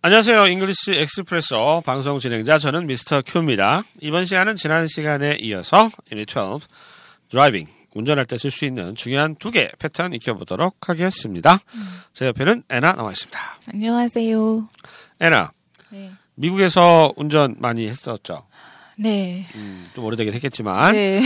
안녕하세요. English Expresso 방송 진행자 저는 Mr. Q입니다. 이번 시간은 지난 시간에 이어서 유닛 12 Driving 운전할 때 쓸 수 있는 중요한 두 개 패턴 익혀보도록 하겠습니다. 제 옆에는 애나 나와 있습니다. 안녕하세요. 애나 네. 미국에서 운전 많이 했었죠. 네. 음, 좀 오래되긴 했겠지만 네.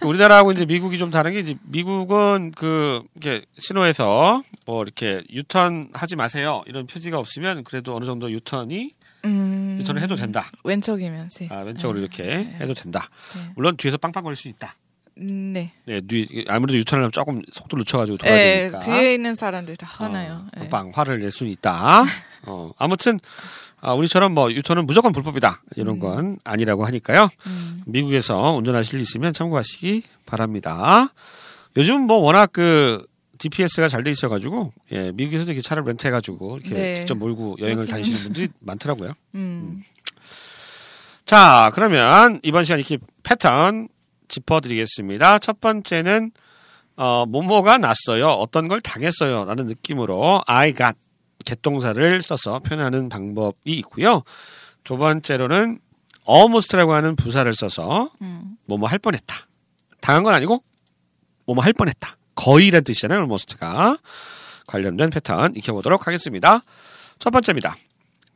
그 우리나라하고 이제 미국이 좀 다른 게 이제 미국은 그 이렇게 신호에서 뭐 이렇게 유턴 하지 마세요 이런 표지가 없으면 그래도 어느 정도 유턴이 음. 유턴을 해도 된다. 왼쪽이면 세. 아, 왼쪽으로 이렇게 해도 된다. 네. 물론 뒤에서 빵빵거릴 수 있다. 음, 네. 네, 뒤 아무래도 유턴을 하면 조금 속도를 늦춰가지고 돌아야 네. 되니까. 뒤에 있는 사람들 다 화나요. 어, 네. 빵 화를 낼 수는 있다. 어, 아무튼 아, 우리처럼 뭐 유턴은 무조건 불법이다 이런 건 아니라고 하니까요. 음. 미국에서 운전하실 일 있으면 참고하시기 바랍니다. 요즘 뭐 워낙 그 DPS가 잘 돼 있어가지고 예, 미국에서도 이렇게 차를 렌트해가지고 이렇게 네. 직접 몰고 여행을 맞아요. 다니시는 분들이 많더라고요. 음. 자, 그러면 이번 시간 이렇게 패턴 짚어드리겠습니다. 첫 번째는 어, 뭐뭐가 났어요. 어떤 걸 당했어요. 라는 느낌으로 I got 개동사를 써서 표현하는 방법이 있고요. 두 번째로는 almost라고 하는 부사를 써서 음. 뭐뭐 할 뻔했다. 당한 건 아니고 뭐뭐 할 뻔했다. 거의란 뜻이잖아요. almost가 관련된 패턴 익혀보도록 하겠습니다. 첫 번째입니다.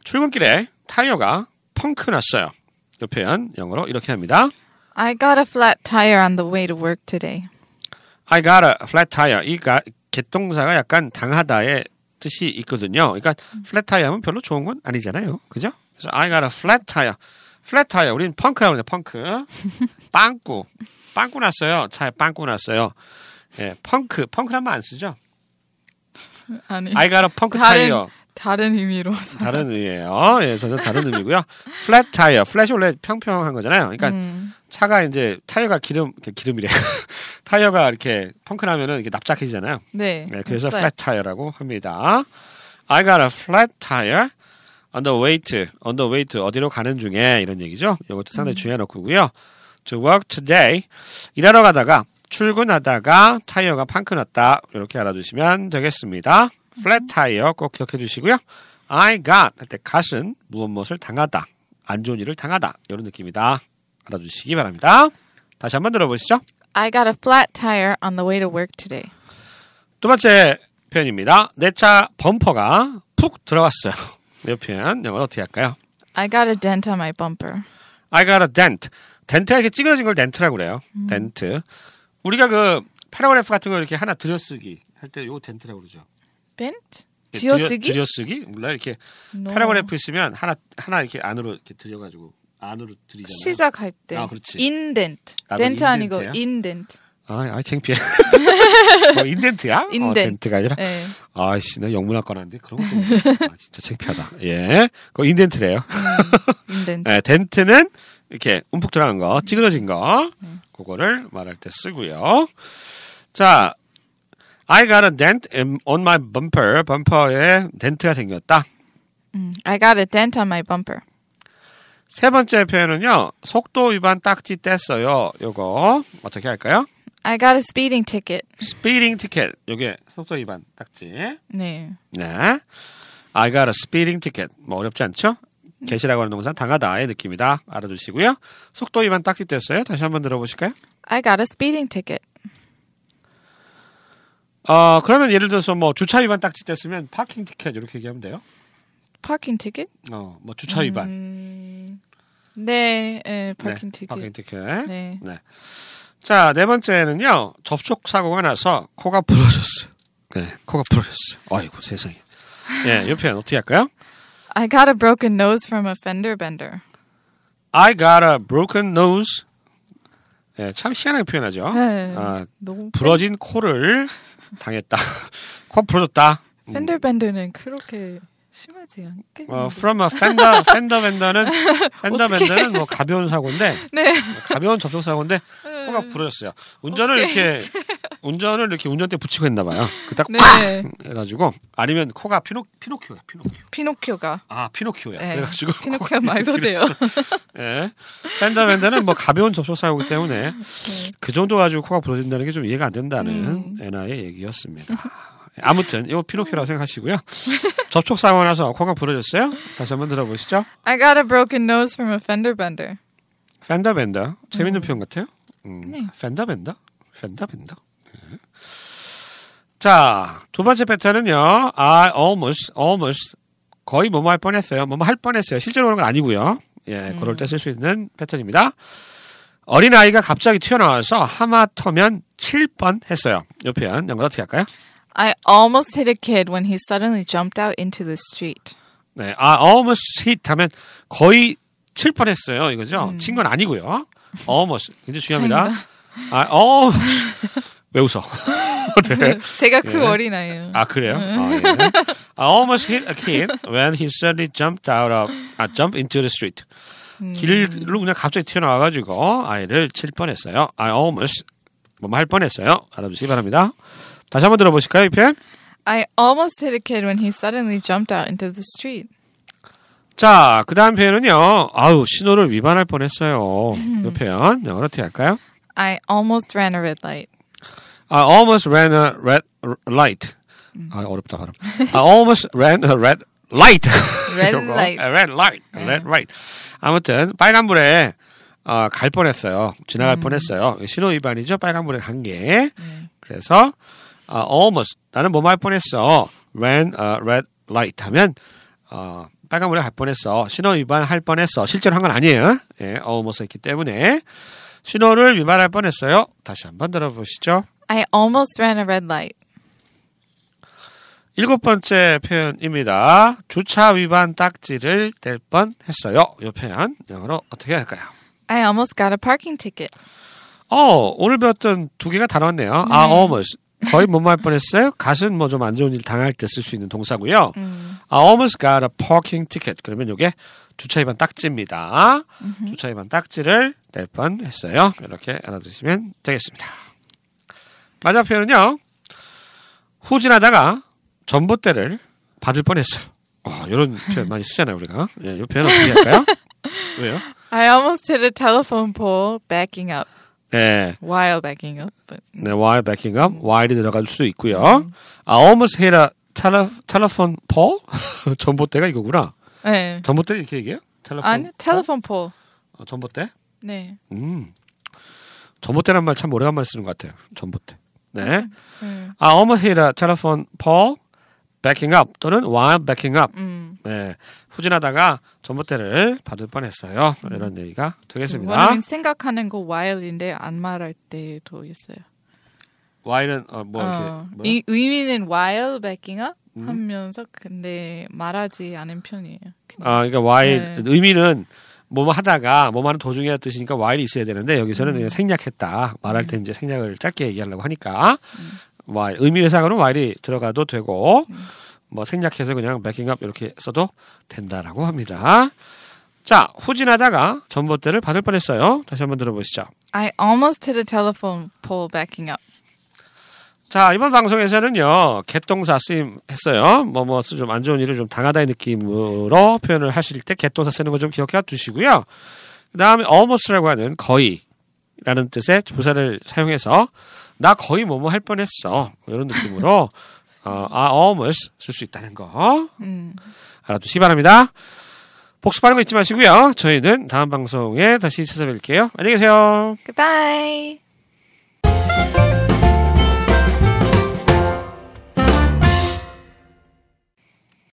출근길에 타이어가 펑크 났어요. 이 표현 영어로 이렇게 합니다. I got a flat tire on the way to work today. I got a flat tire. 이 가, 개동사가 약간 당하다의 뜻이 있거든요. 그러니까 flat tire 하면 별로 좋은 건 아니잖아요. 그죠? 그래서 I got a flat tire. flat tire. 우리는 펑크라고 그러죠. 펑크. 빵꾸. 빵꾸 났어요. 차에 빵꾸 났어요. 예, 펑크. 펑크라면 안 쓰죠? 아니. I got a punk 다른 tire. 다른 의미로. 다른 의미예요. 예, 전혀 다른 의미고요. flat tire. 플랫이 원래 평평한 거잖아요. 그러니까 음. 차가 이제 타이어가 기름 기름이래. 타이어가 이렇게 펑크 나면은 이렇게 납작해지잖아요. 네. 네, 그래서 flat. flat tire라고 합니다. I got a flat tire on the way to on the way to 어디로 가는 중에 이런 얘기죠. 이것도 상당히 중요한 어구고요. To work today 일하러 가다가 출근하다가 타이어가 펑크 났다 이렇게 알아두시면 되겠습니다. Flat tire 꼭 기억해 주시고요. I got 할 때 gat은 무엇 무엇을 당하다 안 좋은 일을 당하다 이런 느낌이다 알아두시기 바랍니다. 다시 한번 들어보시죠. I got a flat tire on the way to work today. 두 번째 표현입니다. 내 차 범퍼가 푹 들어갔어요. 이 표현 영어로 어떻게 할까요? I got a dent on my bumper. I got a dent. dent가 이렇게 찌그러진 걸 dent라고 그래요. dent. 우리가 그 paragraph 같은 거 이렇게 하나 들여쓰기 할 때 요거 dent라고 그러죠. 예, 띄어쓰기? 들여, 쓰기 몰라 이렇게 No. paragraph 있으면 하나 하나 이렇게 안으로 이렇게 들여가지고 안으로 들이잖아요. 시작할 때. 아, 그렇지. indent. 아, dent 그건 아니고 indent. 아, 아 창피해. 뭐 indent야? 어, indent. dent가 아니라. 네. 아이씨, 나 영문학과 나왔는데 그런 거 좀- 아, 진짜 창피하다. 예, 그거 indent래요. indent. 네, 덴트는 이렇게 움푹 들어간 거, 찌그러진 거, 그거를 말할 때 쓰고요. 자, I got a dent in- on my bumper. 범퍼에 덴트가 생겼다. 음, I got a dent on my bumper. 세 번째 표현은요, 속도 위반 딱지 뗐어요. 요거 어떻게 할까요? I got a speeding ticket. speeding ticket. 요게 속도 위반 딱지. 네. 네. I got a speeding ticket. 뭐 어렵지 않죠? get이라고 하는 동사 당하다의 느낌이다. 알아두시고요. 속도 위반 딱지 뗐어요. 다시 한번 들어보실까요? I got a speeding ticket. 어, 그러면 예를 들어서 뭐 주차 위반 딱지 뗐으면 파킹 티켓 이렇게 얘기하면 돼요. Parking ticket? 어, 뭐 주차 위반. 음, 네, 예, parking 네, ticket. 파킹 티켓. 네. 네. 자, 네 번째는요. 접촉 사고가 나서 코가 부러졌어요. 네, 코가 부러졌어요. 아이고, 세상에. 예, 이 표현 어떻게 할까요? I got a broken nose from a fender bender. I got a broken nose. 예, 참 희한하게 표현하죠. 네. 아, 너무 부러진 코를 당했다. 코가 부러졌다. bender는 그렇게 심하지 않겠는데. 어, from a fender, fender bender는, fender bender는 뭐 가벼운 사고인데, 네. 가벼운 접촉 사고인데, 코가 부러졌어요. 운전을 이렇게, 운전을 이렇게 운전대 붙이고 했나 봐요. 그딱 네. 해가지고, 아니면 코가 피노, 피노키오야, 피노키오. 피노키오가. 아, 피노키오야. 네. 그래가지고. 피노키오 말도 돼요. 예. fender bender는 뭐 가벼운 접촉 사고이기 때문에 네. 그 정도 가지고 코가 부러진다는 게 좀 이해가 안 된다는 음. 애나의 얘기였습니다. 아무튼 이거 피노키오라고 생각하시고요. 접촉 사고 나서 코가 부러졌어요. 다시 한번 들어보시죠. I got a broken nose from a fender bender. 펜더 벤더 재밌는 표현 같아요. 음, 네. 펜더 벤더 펜더 벤더. 네. 자, 두 번째 패턴은요. I almost almost 거의 뭐뭐 할 뻔했어요. 뭐뭐 할 뻔했어요. 실제로 그런 건 아니고요. 예, 그럴 때 쓸 수 있는 패턴입니다. 어린 아이가 갑자기 튀어나와서 하마터면 칠 뻔했어요. 이 표현 영어로 어떻게 할까요? I almost hit a kid when he suddenly jumped out into the street. 네, 아, almost hit 하면 거의 칠 뻔했어요. 이거죠. 친건 아니고요. almost 굉장히 중요합니다. 아, almost 왜 웃어? 네. 제가 그 예. 어린아이예요. 아 그래요? 아, 예. I almost hit a kid when he suddenly jumped out of, 아, jump into the street. 길로 그냥 갑자기 튀어나와가지고 아이를 칠 뻔했어요. I almost 뭐할 뻔했어요. 알아두시기 바랍니다. 다시 한번 들어보실까요, 이 편? I almost hit a kid when he suddenly jumped out into the street. 자, 그 다음 표현은요. 아우, 신호를 위반할 뻔했어요. 이 표현 어떻게 할까요? I almost ran a red light. I almost ran a red light. 아, 어렵다 발음. I almost ran a red light. Red light. A red light. A red light. 아무튼 빨간불에 어, 갈 뻔했어요. 지나갈 뻔했어요. 신호 위반이죠. 빨간불에 간 게. 그래서 어, almost 나는 뭐뭐 할 뻔했어. ran a red light 하면 어, 빨간불에 갈 뻔했어. 신호 위반할 뻔했어. 실제로 한 건 아니에요. 예, almost 했기 때문에 신호를 위반할 뻔했어요. 다시 한번 들어보시죠. I almost ran a red light. 일곱 번째 표현입니다. 주차 위반 딱지를 뗄 뻔했어요. 이 표현 영어로 어떻게 할까요? I almost got a parking ticket. 어, 오늘 배웠던 두 개가 다 나왔네요. 아, almost. 거의 뭐뭐 할 뻔했어요. 갓은 뭐 좀 안 좋은 일 당할 때 쓸 수 있는 동사고요. I almost got a parking ticket. 그러면 이게 주차 위반 딱지입니다. 주차 위반 딱지를 낼 뻔했어요. 이렇게 알아두시면 되겠습니다. 마지막 표현은요. 후진하다가 전봇대를 받을 뻔했어요. 어, 이런 표현 많이 쓰잖아요, 우리가. 예, 이 표현 어떻게 할까요? 왜요? I almost hit a telephone pole backing up. 네, While backing up. But 네, while backing up, while이 들어갈 수도 있고요. I almost hit a tele, telephone pole? 전봇대가 이거구나. 네. 전봇대 이렇게 얘기해요? 텔레폰, 아니, telephone pole. 어, 전봇대? 네. 음. 전봇대란 말 참 오래간만에 쓰는 것 같아요. 전봇대. 네. 음. I almost hit a telephone pole backing up 또는 while backing up. 음. 네. 후진하다가 전봇대를 받을 뻔했어요. 이런 얘기가 되겠습니다. 생각하는 거 while인데 안 말할 때도 있어요. while은 어, 뭐 이렇게 어, 뭐야? 이 의미는 while backing up 음. 하면서 근데 말하지 않은 편이에요. 그냥. 아, 그러니까 while 네. 의미는 뭐뭐 하다가 뭐뭐 하는 도중이라는 뜻이니까 while이 있어야 되는데 여기서는 음. 그냥 생략했다. 말할 때 이제 생략을 짧게 얘기하려고 하니까 while 의미 회상으로 while이 들어가도 되고 음. 뭐 생략해서 그냥 backing up 이렇게 써도 된다라고 합니다. 자, 후진하다가 전봇대를 받을 뻔했어요. 다시 한번 들어보시죠. I almost hit a telephone pole backing up. 자, 이번 방송에서는요, 개동사 쓰임 했어요. 뭐, 뭐, 좀 안 좋은 일을 좀 당하다의 느낌으로 표현을 하실 때 개동사 쓰는 거 좀 기억해 두시고요. 그 다음에 almost라고 하는 거의 라는 뜻의 부사를 사용해서 나 거의 뭐뭐 할 뻔했어. 이런 느낌으로 어, I almost 쓸 수 있다는 거 음. 알아두시기 바랍니다. 복습하는 거 잊지 마시고요. 저희는 다음 방송에 다시 찾아뵐게요. 안녕히 계세요. Goodbye.